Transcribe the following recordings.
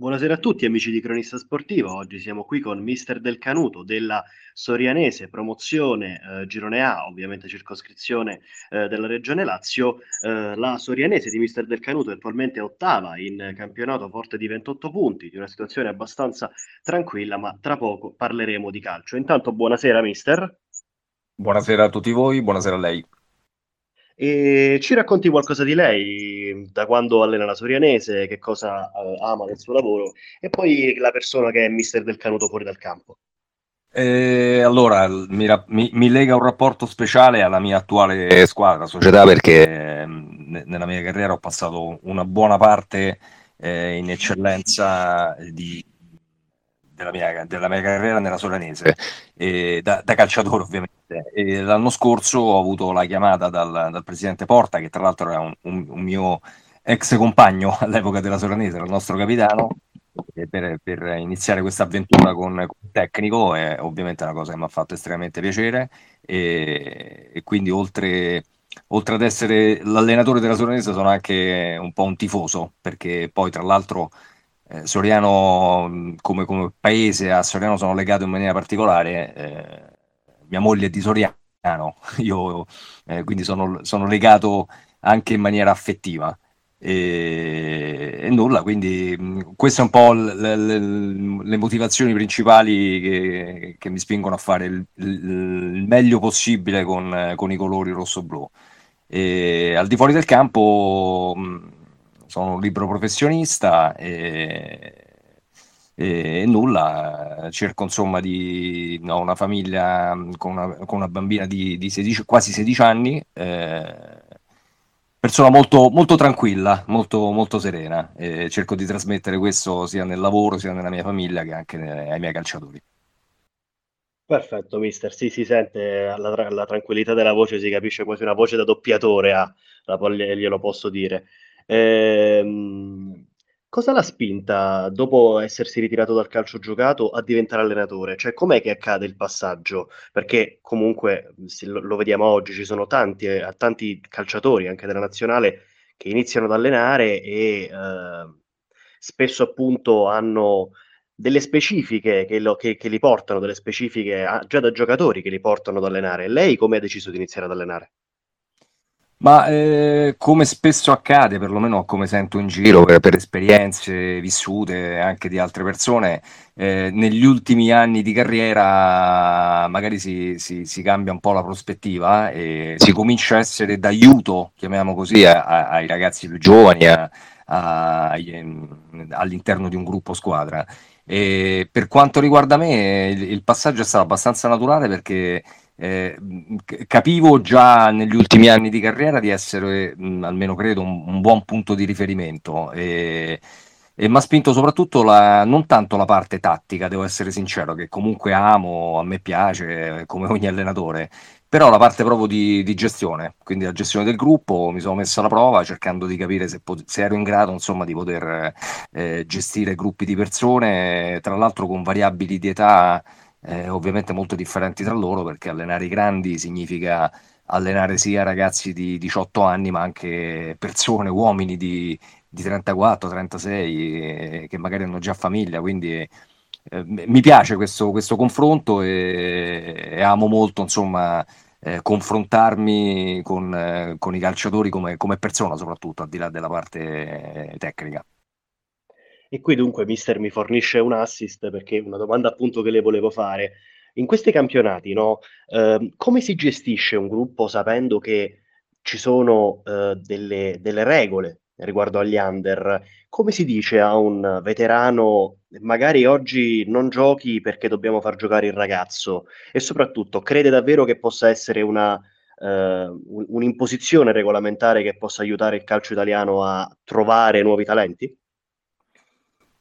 Buonasera a tutti amici di Cronista Sportivo, oggi siamo qui con Mister Del Canuto della Sorianese, promozione eh, Girone A, ovviamente circoscrizione eh, della Regione Lazio. Eh, la Sorianese di Mister Del Canuto è attualmente ottava in campionato forte di 28 punti, di una situazione abbastanza tranquilla, ma tra poco parleremo di calcio. Intanto buonasera Mister. Buonasera a tutti voi, buonasera a lei. E ci racconti qualcosa di lei, da quando allena la Sorianese, che cosa eh, ama del suo lavoro e poi la persona che è mister del canuto fuori dal campo. Eh, allora, mi, mi, mi, lega un rapporto speciale alla mia attuale squadra, società, perché eh, nella mia carriera ho passato una buona parte eh, in eccellenza di, della, mia, della, mia, carriera nella Solanese, da, da calciatore ovviamente. E l'anno scorso ho avuto la chiamata dal, dal, presidente Porta, che tra l'altro era un, un, un mio ex compagno all'epoca della Solanese, era il nostro capitano, per, per, iniziare questa avventura con, con il tecnico è ovviamente una cosa che mi ha fatto estremamente piacere. E, e quindi oltre, oltre, ad essere l'allenatore della Solanese sono anche un po' un tifoso perché poi tra l'altro eh, Soriano come, come, paese a Soriano sono legato in maniera particolare eh, mia moglie è di Soriano, io eh, quindi sono, sono, legato anche in maniera affettiva. E, e nulla, quindi queste sono un po' le, le, le motivazioni principali che, che, mi spingono a fare il, il, il meglio possibile con, con i colori rosso-blu. E, al di fuori del campo mh, sono un libero professionista e e, nulla, cerco insomma di no, una famiglia con una, con una bambina di, di 16, quasi 16 anni, eh, persona molto, molto tranquilla, molto, molto serena, e cerco di trasmettere questo sia nel lavoro sia nella mia famiglia che anche ai miei calciatori. Perfetto, mister. Sì, si sente la, tra- la tranquillità della voce, si capisce quasi una voce da doppiatore, ah, glielo posso dire. Ehm, Cosa l'ha spinta, dopo essersi ritirato dal calcio giocato, a diventare allenatore? Cioè, com'è che accade il passaggio? Perché comunque, lo, lo vediamo oggi, ci sono tanti, eh, tanti calciatori, anche della nazionale, che iniziano ad allenare e eh, spesso appunto hanno delle specifiche che, lo, che, che li portano, delle specifiche ah, già da giocatori che li portano ad allenare. Lei come ha deciso di iniziare ad allenare? Ma eh, come spesso accade, perlomeno come sento in giro per, per esperienze vissute anche di altre persone, eh, negli ultimi anni di carriera magari si, si, si, cambia un po' la prospettiva e si comincia a essere d'aiuto, chiamiamo così, a, a, ai ragazzi più giovani, a, all'interno di un gruppo squadra. E per quanto riguarda me, il, il passaggio è stato abbastanza naturale perché eh, capivo già negli ultimi anni di carriera di essere, mh, almeno credo, un, un, buon punto di riferimento e, e mi ha spinto soprattutto la, non tanto la parte tattica, devo essere sincero, che comunque amo, a me piace, come ogni allenatore, però la parte proprio di, di gestione, quindi la gestione del gruppo, mi sono messo alla prova cercando di capire se, se ero in grado insomma, di poter eh, gestire gruppi di persone, tra l'altro con variabili di età eh, ovviamente molto differenti tra loro perché allenare i grandi significa allenare sia ragazzi di 18 anni ma anche persone, uomini di, di 34, 36 eh, che magari hanno già famiglia, quindi eh, mi piace questo, questo confronto e, e, amo molto insomma eh, confrontarmi con, eh, con, i calciatori come, come persona soprattutto al di là della parte tecnica. E qui dunque mister mi fornisce un assist perché una domanda appunto che le volevo fare. In questi campionati, no, eh, come si gestisce un gruppo sapendo che ci sono eh, delle, delle regole riguardo agli under? Come si dice a un veterano, magari oggi non giochi perché dobbiamo far giocare il ragazzo e soprattutto crede davvero che possa essere una, uh, un'imposizione regolamentare che possa aiutare il calcio italiano a trovare nuovi talenti?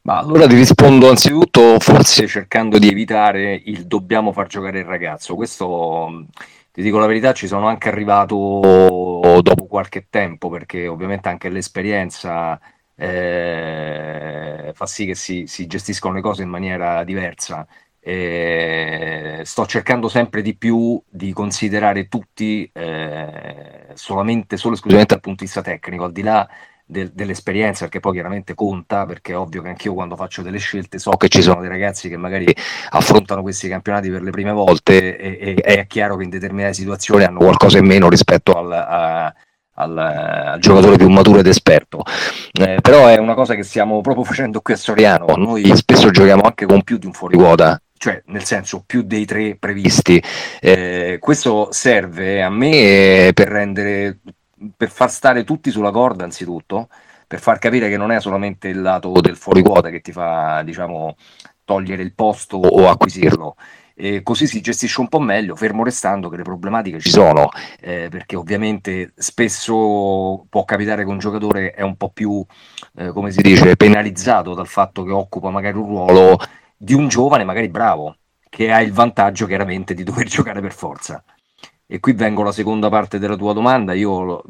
Ma allora ti rispondo anzitutto forse cercando di evitare il dobbiamo far giocare il ragazzo. Questo ti dico la verità, ci sono anche arrivato dopo qualche tempo perché ovviamente anche l'esperienza eh, fa sì che si, si, gestiscono le cose in maniera diversa. E sto cercando sempre di più di considerare tutti eh, solamente, solo esclusivamente dal punto di vista tecnico, al di là del, dell'esperienza, perché poi chiaramente conta, perché è ovvio che anch'io quando faccio delle scelte so che ci sono dei ragazzi che magari affrontano questi campionati per le prime volte e, e è chiaro che in determinate situazioni hanno qualcosa in meno rispetto al, a, al, al, giocatore più maturo ed esperto. Eh, però è una cosa che stiamo proprio facendo qui a Soriano. Noi spesso giochiamo anche con più di un fuori quota, cioè nel senso più dei tre previsti. Eh, questo serve a me per rendere per far stare tutti sulla corda anzitutto, per far capire che non è solamente il lato del fuori quota che ti fa, diciamo, togliere il posto o acquisirlo. E così si gestisce un po' meglio, fermo restando che le problematiche ci sono, eh, perché ovviamente spesso può capitare che un giocatore è un po' più, eh, come si dice, penalizzato dal fatto che occupa magari un ruolo di un giovane magari bravo, che ha il vantaggio chiaramente di dover giocare per forza. E qui vengo alla seconda parte della tua domanda, io lo,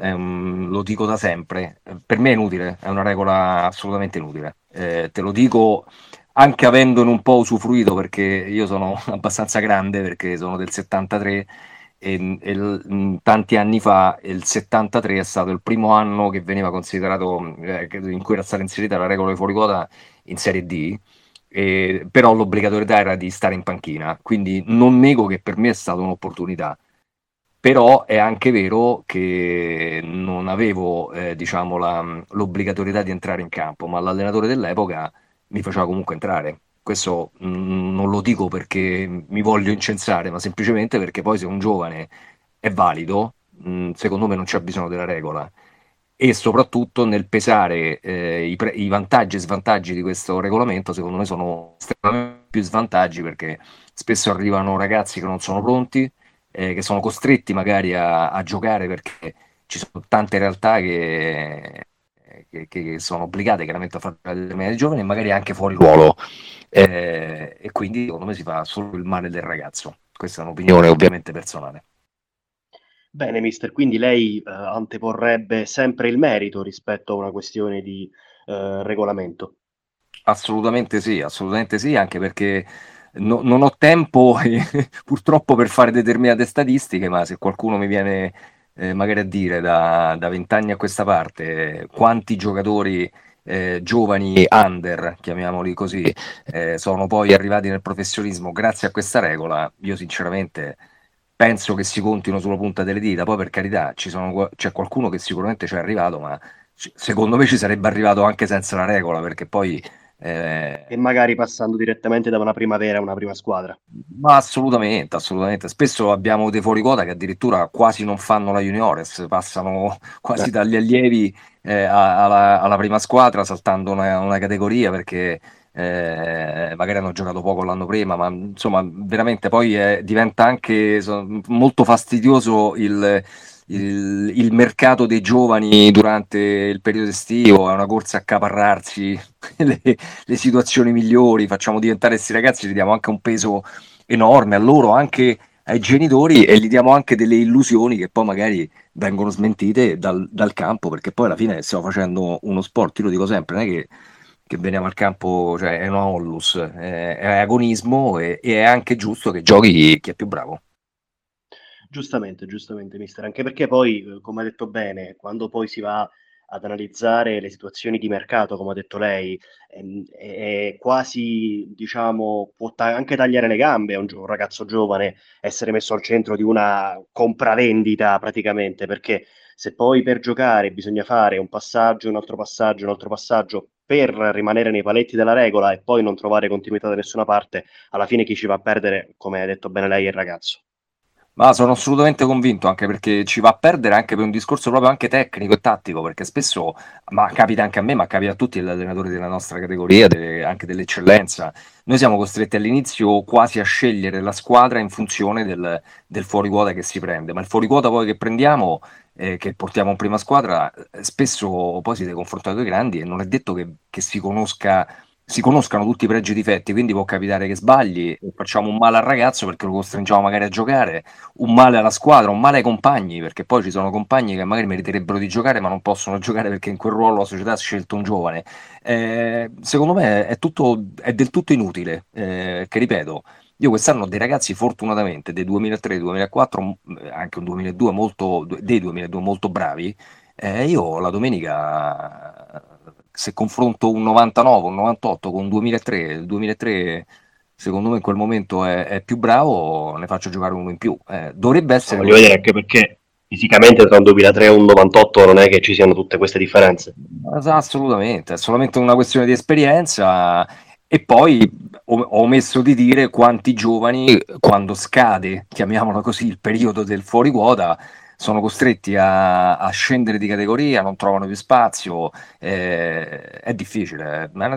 eh, lo, dico da sempre, per me è inutile, è una regola assolutamente inutile. Eh, te lo dico anche avendone un po' usufruito perché io sono abbastanza grande perché sono del 73 e, e tanti anni fa il 73 è stato il primo anno che veniva considerato eh, in cui era stata inserita la regola di fuori quota in Serie D eh, però l'obbligatorietà era di stare in panchina. Quindi non nego che per me è stata un'opportunità però è anche vero che non avevo eh, diciamo, la, l'obbligatorietà di entrare in campo, ma l'allenatore dell'epoca mi faceva comunque entrare. Questo mh, non lo dico perché mi voglio incensare, ma semplicemente perché poi se un giovane è valido, mh, secondo me non c'è bisogno della regola. E soprattutto nel pesare eh, i, pre- i, vantaggi e svantaggi di questo regolamento, secondo me sono estremamente più svantaggi perché spesso arrivano ragazzi che non sono pronti, eh, che sono costretti magari a, a, giocare perché ci sono tante realtà che, che, che sono obbligate chiaramente a fare determinati giovani e magari anche fuori ruolo. Eh, e quindi secondo me si fa solo il male del ragazzo. Questa è un'opinione ovviamente personale. Bene, mister, quindi lei eh, anteporrebbe sempre il merito rispetto a una questione di eh, regolamento? Assolutamente sì, assolutamente sì, anche perché no, non ho tempo purtroppo per fare determinate statistiche, ma se qualcuno mi viene eh, magari a dire da, vent'anni a questa parte quanti giocatori eh, giovani under, chiamiamoli così, eh, sono poi arrivati nel professionismo grazie a questa regola, io sinceramente penso che si contino sulla punta delle dita, poi per carità sono, c'è qualcuno che sicuramente ci è arrivato, ma secondo me ci sarebbe arrivato anche senza la regola, perché poi eh, e magari passando direttamente da una primavera a una prima squadra. Ma assolutamente, assolutamente. Spesso abbiamo dei fuori quota che addirittura quasi non fanno la juniores, passano quasi dagli allievi eh, alla, alla, prima squadra saltando una, una categoria perché eh, magari hanno giocato poco l'anno prima, ma insomma veramente poi è, diventa anche so, molto fastidioso il il, il, mercato dei giovani durante il periodo estivo è una corsa a caparrarsi le, le situazioni migliori, facciamo diventare questi ragazzi, gli diamo anche un peso enorme a loro, anche ai genitori e gli diamo anche delle illusioni che poi magari vengono smentite dal, dal campo, perché poi alla fine stiamo facendo uno sport, io lo dico sempre, non è che, che veniamo al campo, cioè è una onlus, è, è agonismo e, e è anche giusto che giochi chi è più bravo. Giustamente, giustamente, mister. Anche perché poi, eh, come ha detto bene, quando poi si va ad analizzare le situazioni di mercato, come ha detto lei, ehm, è, è quasi, diciamo, può ta- anche tagliare le gambe a un, un, ragazzo giovane essere messo al centro di una compravendita praticamente, perché se poi per giocare bisogna fare un passaggio, un altro passaggio, un altro passaggio per rimanere nei paletti della regola e poi non trovare continuità da nessuna parte, alla fine chi ci va a perdere, come ha detto bene lei, è il ragazzo. Ma sono assolutamente convinto, anche perché ci va a perdere anche per un discorso proprio anche tecnico e tattico, perché spesso, ma capita anche a me, ma capita a tutti gli allenatori della nostra categoria, delle, anche dell'eccellenza, noi siamo costretti all'inizio quasi a scegliere la squadra in funzione del, del fuori quota che si prende, ma il fuori quota poi che prendiamo, eh, che portiamo in prima squadra, eh, spesso poi si deve confrontare con i grandi e non è detto che, che si conosca si conoscano tutti i pregi e i difetti, quindi può capitare che sbagli, facciamo un male al ragazzo perché lo costringiamo magari a giocare, un male alla squadra, un male ai compagni, perché poi ci sono compagni che magari meriterebbero di giocare ma non possono giocare perché in quel ruolo la società ha scelto un giovane. Eh, secondo me è, tutto, è, del tutto inutile, eh, che ripeto, io quest'anno ho dei ragazzi fortunatamente dei 2003-2004, anche un 2002 molto, dei 2002 molto bravi, Eh, io la domenica, se confronto un 99, un 98 con un 2003, il 2003 secondo me in quel momento è, è più bravo, ne faccio giocare uno in più. Eh, dovrebbe essere... Voglio vedere anche perché fisicamente tra un 2003 e un 98 non è che ci siano tutte queste differenze. Assolutamente, è solamente una questione di esperienza e poi ho omesso di dire quanti giovani, quando scade, chiamiamolo così, il periodo del fuori quota, sono costretti a, a, scendere di categoria, non trovano più spazio, eh, è difficile, ma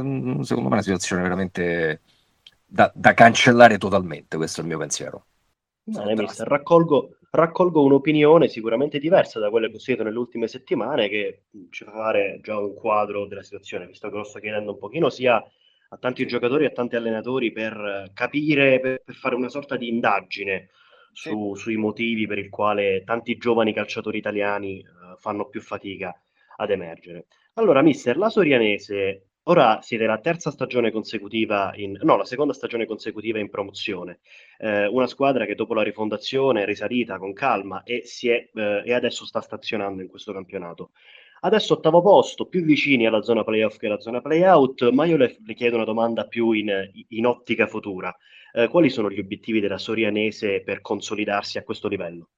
secondo me è una situazione veramente da, da, cancellare totalmente, questo è il mio pensiero. Bene, mister, raccolgo, raccolgo un'opinione sicuramente diversa da quelle che ho sentito nelle ultime settimane, che ci fa fare già un quadro della situazione, visto che lo sto chiedendo un pochino sia a tanti giocatori e a tanti allenatori per capire, per, per fare una sorta di indagine su, sui motivi per il quale tanti giovani calciatori italiani uh, fanno più fatica ad emergere. Allora, mister, la Sorianese ora siete la terza stagione consecutiva in no, la seconda stagione consecutiva in promozione. Eh, una squadra che dopo la rifondazione è risalita con calma e, è, eh, e adesso sta stazionando in questo campionato. Adesso ottavo posto, più vicini alla zona playoff che alla zona playout, ma io le, le chiedo una domanda più in, in ottica futura. Eh, quali sono gli obiettivi della Sorianese per consolidarsi a questo livello?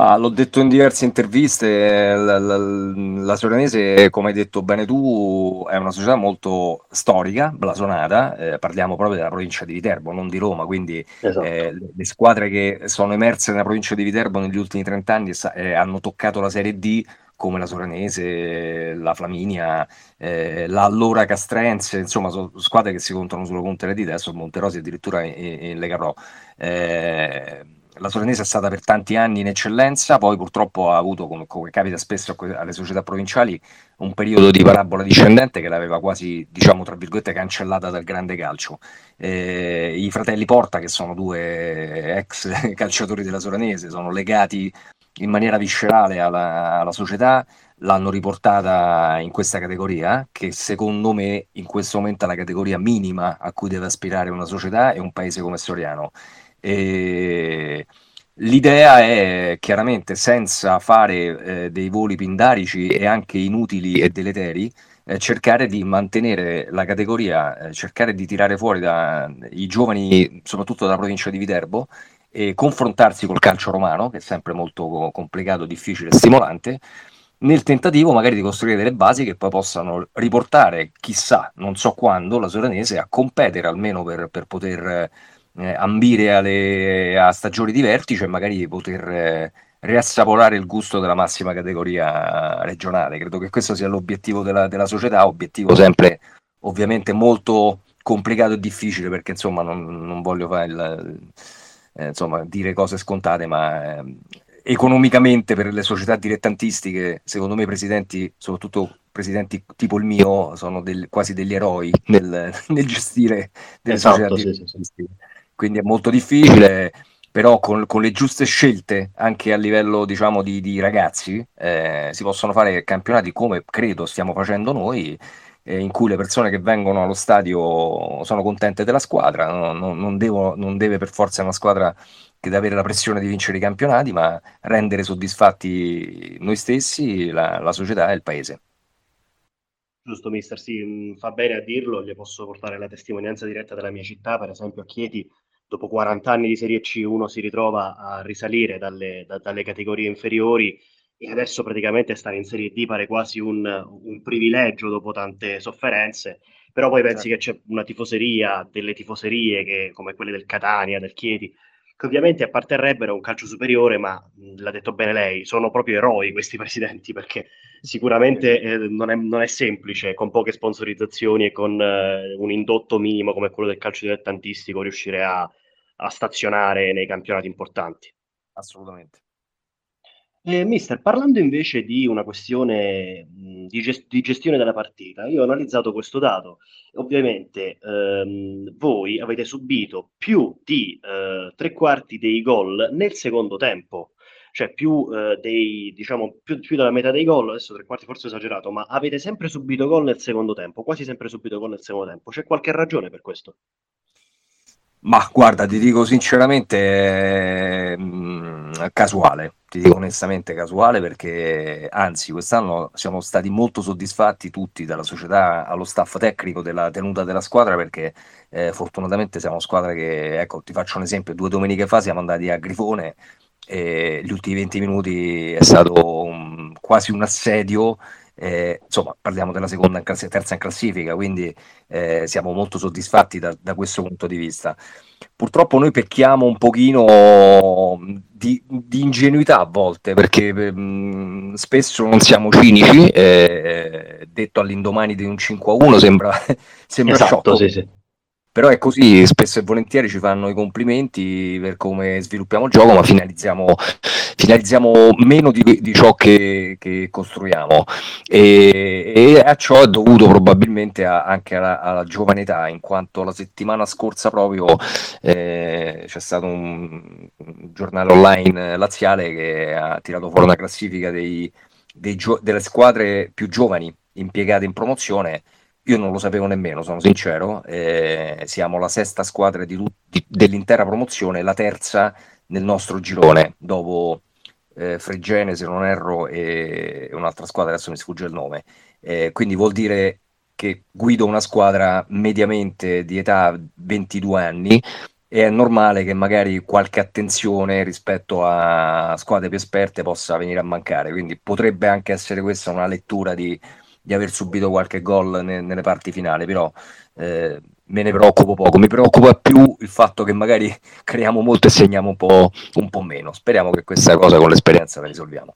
Ma l'ho detto in diverse interviste, la, la, la Sorianese, come hai detto bene tu, è una società molto storica, blasonata, eh, parliamo proprio della provincia di Viterbo, non di Roma, quindi esatto. eh, le squadre che sono emerse nella provincia di Viterbo negli ultimi 30 anni eh, hanno toccato la Serie D come la Soranese, la Flaminia, eh, la Allora Castrense, insomma sono squadre che si contano sulle punte delle dita, adesso Monterosi addirittura in, in Lega Pro. Eh, la Soranese è stata per tanti anni in eccellenza, poi purtroppo ha avuto, come, come, capita spesso alle società provinciali, un periodo di parabola discendente che l'aveva quasi, diciamo, tra virgolette, cancellata dal grande calcio. Eh, I fratelli Porta, che sono due ex calciatori della Soranese, sono legati in maniera viscerale alla, alla società, l'hanno riportata in questa categoria, che secondo me in questo momento è la categoria minima a cui deve aspirare una società e un paese come Soriano. E l'idea è chiaramente senza fare eh, dei voli pindarici e anche inutili e deleteri, eh, cercare di mantenere la categoria, eh, cercare di tirare fuori dai giovani, soprattutto dalla provincia di Viterbo, e confrontarsi col calcio romano, che è sempre molto complicato, difficile e stimolante, nel tentativo magari di costruire delle basi che poi possano riportare, chissà, non so quando, la Soranese a competere almeno per, per poter eh, ambire alle, a stagioni di vertice e magari poter eh, riassaporare il gusto della massima categoria regionale. Credo che questo sia l'obiettivo della, della società, obiettivo sempre ovviamente molto complicato e difficile perché insomma non, non voglio fare il eh, insomma, dire cose scontate, ma eh, economicamente per le società dilettantistiche, secondo me i presidenti, soprattutto presidenti tipo il mio, sono del, quasi degli eroi nel, nel gestire delle esatto, società sì, dilettantistiche. Sì, sì. Quindi è molto difficile, però con, con, le giuste scelte, anche a livello diciamo, di, di ragazzi, eh, si possono fare campionati come credo stiamo facendo noi eh, in cui le persone che vengono allo stadio sono contente della squadra, no, no, non, devo, non, deve per forza una squadra che deve avere la pressione di vincere i campionati, ma rendere soddisfatti noi stessi, la, la società e il paese. Giusto, mister, sì, mm, fa bene a dirlo, gli posso portare la testimonianza diretta della mia città, per esempio a Chieti, dopo 40 anni di Serie C uno si ritrova a risalire dalle, da, dalle categorie inferiori e adesso praticamente stare in Serie D pare quasi un, un privilegio dopo tante sofferenze, però poi pensi certo. che c'è una tifoseria, delle tifoserie che, come quelle del Catania, del Chieti, che ovviamente apparterrebbero a un calcio superiore, ma l'ha detto bene lei, sono proprio eroi questi presidenti, perché sicuramente eh, non, è, non, è, semplice con poche sponsorizzazioni e con eh, un indotto minimo come quello del calcio dilettantistico riuscire a, a stazionare nei campionati importanti. Assolutamente. Eh, mister, parlando invece di una questione mh, di, gest- di gestione della partita, io ho analizzato questo dato. Ovviamente ehm, voi avete subito più di eh, tre quarti dei gol nel secondo tempo, cioè più, eh, dei, diciamo, più, più della metà dei gol, adesso tre quarti forse esagerato, ma avete sempre subito gol nel secondo tempo, quasi sempre subito gol nel secondo tempo. C'è qualche ragione per questo? Ma guarda, ti dico sinceramente, mh, mm, casuale, ti dico onestamente casuale perché anzi quest'anno siamo stati molto soddisfatti tutti dalla società allo staff tecnico della tenuta della squadra perché eh, fortunatamente siamo squadra che, ecco, ti faccio un esempio, due domeniche fa siamo andati a Grifone e gli ultimi 20 minuti è stato un, quasi un assedio eh, insomma, parliamo della seconda e terza in classifica, quindi eh, siamo molto soddisfatti da, da, questo punto di vista. Purtroppo noi pecchiamo un pochino di, di ingenuità a volte, perché mh, mm, spesso non siamo cinici, eh, detto all'indomani di un 5-1 sembra, sembra esatto, sciocco. Sì, sì. Però è così, spesso e volentieri ci fanno i complimenti per come sviluppiamo il gioco, ma finalizziamo, finalizziamo meno di, di ciò che, che costruiamo. E, e, a ciò è dovuto probabilmente a, anche alla, alla, giovane età, in quanto la settimana scorsa proprio eh, c'è stato un, un, giornale online laziale che ha tirato fuori una classifica dei, dei delle squadre più giovani impiegate in promozione io non lo sapevo nemmeno, sono sincero. Eh, siamo la sesta squadra di, di, dell'intera promozione, la terza nel nostro girone, dopo eh, Fregene, se non erro, e un'altra squadra, adesso mi sfugge il nome. Eh, quindi vuol dire che guido una squadra mediamente di età 22 anni e è normale che magari qualche attenzione rispetto a squadre più esperte possa venire a mancare. Quindi potrebbe anche essere questa una lettura di di aver subito qualche gol ne, nelle parti finali, però eh, me ne preoccupo poco. Mi preoccupa più il fatto che magari creiamo molto e segniamo un po', un po' meno. Speriamo che questa cosa con l'esperienza la risolviamo.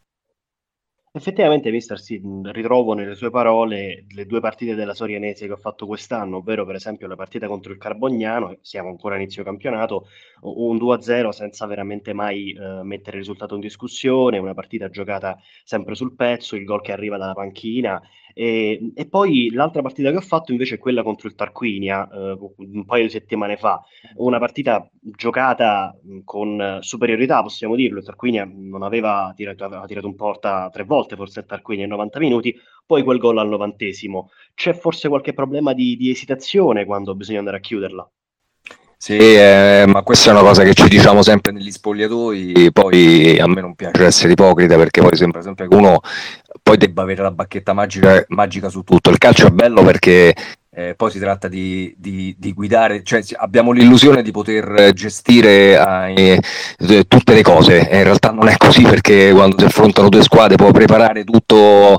Effettivamente, mister, sì, ritrovo nelle sue parole le due partite della Sorianese che ho fatto quest'anno, ovvero per esempio la partita contro il Carbognano, siamo ancora a inizio campionato, un 2-0 senza veramente mai eh, mettere il risultato in discussione, una partita giocata sempre sul pezzo, il gol che arriva dalla panchina e, e, poi l'altra partita che ho fatto invece è quella contro il Tarquinia, eh, un paio di settimane fa, una partita giocata con superiorità, possiamo dirlo, il Tarquinia non aveva tirato, aveva tirato in porta tre volte, forse il Tarquinia in 90 minuti, poi quel gol al novantesimo. C'è forse qualche problema di, di esitazione quando bisogna andare a chiuderla? Sì, eh, ma questa è una cosa che ci diciamo sempre negli spogliatoi, poi a me non piace essere ipocrita perché poi sembra sempre che uno poi debba avere la bacchetta magica, magica su tutto. Il calcio è bello perché eh, poi si tratta di, di, di, guidare, cioè abbiamo l'illusione di poter gestire eh, tutte le cose, e in realtà non è così perché quando si affrontano due squadre può preparare tutto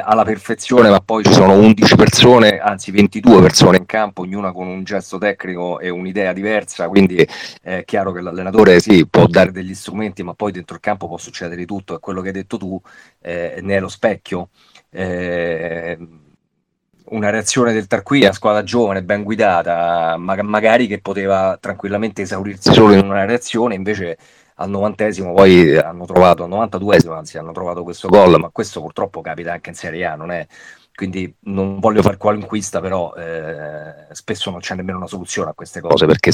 alla perfezione, ma poi ci sono 11 persone, anzi 22 persone in campo, ognuna con un gesto tecnico e un'idea diversa, quindi è chiaro che l'allenatore sì, può dare degli strumenti, ma poi dentro il campo può succedere tutto, è quello che hai detto tu, eh, ne è lo specchio. Eh, una reazione del Tarquia, squadra giovane, ben guidata, ma magari che poteva tranquillamente esaurirsi solo in una reazione, invece al novantesimo poi hanno trovato, al 92esimo anzi hanno trovato questo gol, ma questo purtroppo capita anche in Serie A, non è quindi non voglio fare qualunquista, però eh, spesso non c'è nemmeno una soluzione a queste cose, perché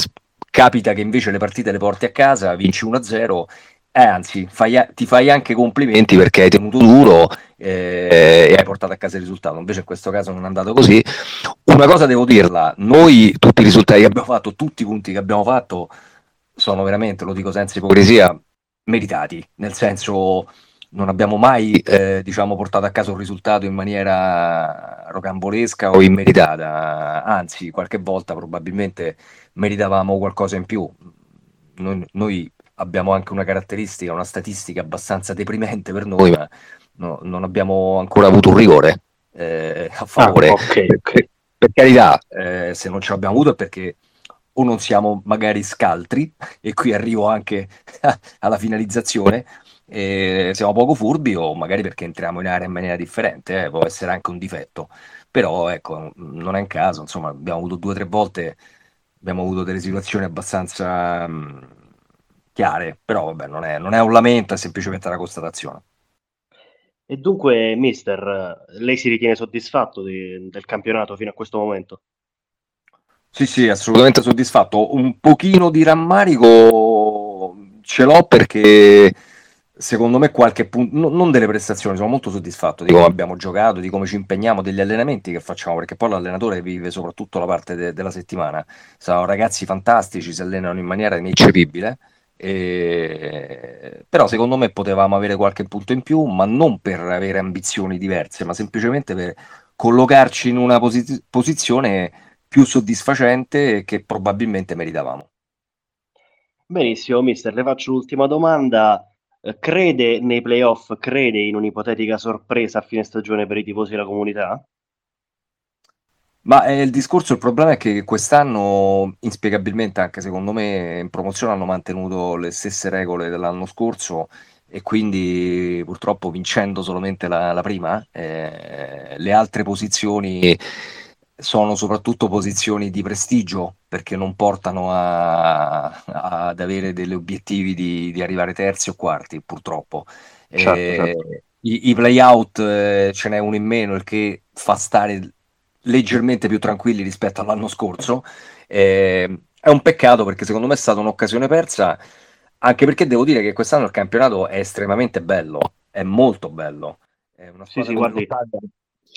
capita che invece le partite le porti a casa, vinci 1-0, eh, anzi fai, ti fai anche complimenti perché hai tenuto duro eh, e hai portato a casa il risultato, invece in questo caso non è andato così. Una cosa devo dirla, noi tutti i risultati che abbiamo fatto, tutti i punti che abbiamo fatto, sono veramente, lo dico senza ipocrisia, meritati, nel senso non abbiamo mai eh, diciamo, portato a casa un risultato in maniera rocambolesca o immeritata, anzi qualche volta probabilmente meritavamo qualcosa in più. Noi, noi abbiamo anche una caratteristica, una statistica abbastanza deprimente per noi, ma no, non abbiamo ancora avuto un rigore? Eh, a favore. Ah, okay, okay. Per, per, carità, eh, se non ce l'abbiamo avuto è perché o non siamo magari scaltri, e qui arrivo anche alla finalizzazione, eh, siamo poco furbi o magari perché entriamo in area in maniera differente, eh, può essere anche un difetto, però ecco, non è un caso, insomma abbiamo avuto due o tre volte, abbiamo avuto delle situazioni abbastanza mh, chiare, però vabbè, non è, non è un lamento, è semplicemente una constatazione. E dunque, mister, lei si ritiene soddisfatto di, del campionato fino a questo momento? Sì, sì, assolutamente soddisfatto. Un pochino di rammarico ce l'ho perché secondo me qualche punto, no, non delle prestazioni, sono molto soddisfatto di come abbiamo giocato, di come ci impegniamo, degli allenamenti che facciamo, perché poi l'allenatore vive soprattutto la parte de- della settimana. Sono ragazzi fantastici, si allenano in maniera ineccepibile. E... Però secondo me potevamo avere qualche punto in più, ma non per avere ambizioni diverse, ma semplicemente per collocarci in una posi- posizione più soddisfacente che probabilmente meritavamo. Benissimo, mister, le faccio l'ultima domanda. Eh, crede nei playoff, crede in un'ipotetica sorpresa a fine stagione per i tifosi della comunità? Ma eh, il discorso, il problema è che quest'anno, inspiegabilmente, anche secondo me, in promozione hanno mantenuto le stesse regole dell'anno scorso e quindi purtroppo vincendo solamente la, la prima, eh, le altre posizioni sono soprattutto posizioni di prestigio perché non portano a, a, ad avere degli obiettivi di, di, arrivare terzi o quarti, purtroppo. Certo, eh, certo. I, i play-out eh, ce n'è uno in meno, il che fa stare leggermente più tranquilli rispetto all'anno scorso. Eh, è un peccato perché secondo me è stata un'occasione persa, anche perché devo dire che quest'anno il campionato è estremamente bello, è molto bello. È una sì, sì, guardi.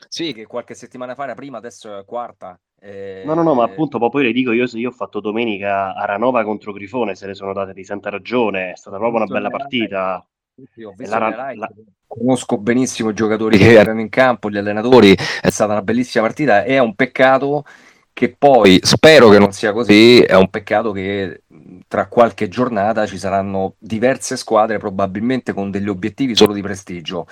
Sì, che qualche settimana fa era prima, adesso è quarta. Eh... No, no, no, ma appunto poi le dico, io, io ho fatto domenica a Ranova contro Grifone, se ne sono date di santa ragione, è stata proprio una bella partita. Sì, ho visto la, la... Conosco benissimo i giocatori che erano in campo, gli allenatori, è stata una bellissima partita, è un peccato che poi, spero che non sia così, è un peccato che tra qualche giornata ci saranno diverse squadre probabilmente con degli obiettivi solo di prestigio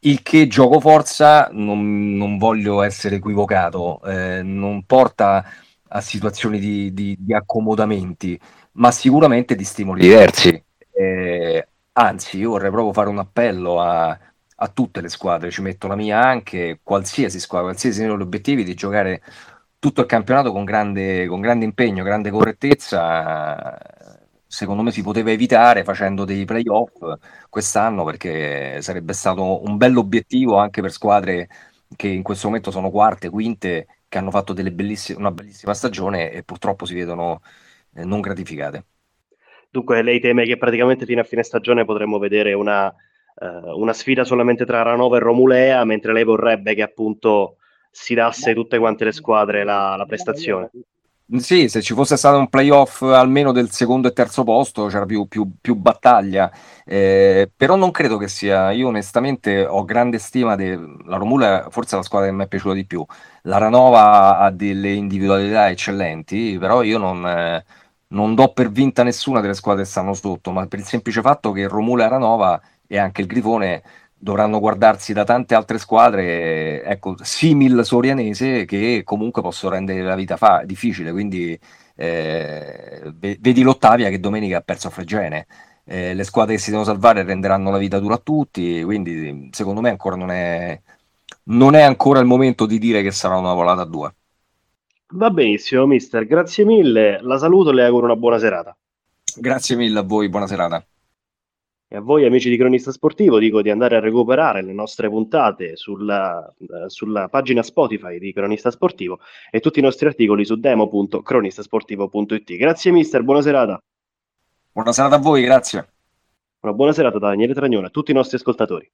il che gioco forza, non, non voglio essere equivocato, eh, non porta a situazioni di, di, di, accomodamenti, ma sicuramente di stimoli diversi. Eh, anzi, io vorrei proprio fare un appello a, a, tutte le squadre, ci metto la mia anche, qualsiasi squadra, qualsiasi siano gli obiettivi di giocare tutto il campionato con grande, con grande impegno, grande correttezza secondo me si poteva evitare facendo dei playoff quest'anno perché sarebbe stato un bell'obiettivo anche per squadre che in questo momento sono quarte, quinte, che hanno fatto bellissime, una bellissima stagione e purtroppo si vedono eh, non gratificate. Dunque lei teme che praticamente fino a fine stagione potremmo vedere una, uh, una sfida solamente tra Ranova e Romulea, mentre lei vorrebbe che appunto si dasse tutte quante le squadre la, la prestazione. Sì, se ci fosse stato un playoff almeno del secondo e terzo posto c'era più, più, più battaglia, eh, però non credo che sia, io onestamente ho grande stima della Romula, forse è la squadra che mi è piaciuta di più, la Ranova ha delle individualità eccellenti, però io non, eh, non do per vinta nessuna delle squadre che stanno sotto, ma per il semplice fatto che Romula e Ranova e anche il Grifone dovranno guardarsi da tante altre squadre, ecco, simil sorianese, che comunque possono rendere la vita fa- difficile. Quindi eh, vedi l'Ottavia che domenica ha perso a Fregene. Eh, le squadre che si devono salvare renderanno la vita dura a tutti, quindi secondo me ancora non è, non è ancora il momento di dire che sarà una volata a due. Va benissimo, mister, grazie mille, la saluto e le auguro una buona serata. Grazie mille a voi, buona serata. E a voi amici di Cronista Sportivo dico di andare a recuperare le nostre puntate sulla, eh, sulla pagina Spotify di Cronista Sportivo e tutti i nostri articoli su demo.cronistasportivo.it. Grazie mister, buona serata. Buona serata a voi, grazie. Una buona serata da Daniele Tragnone a tutti i nostri ascoltatori.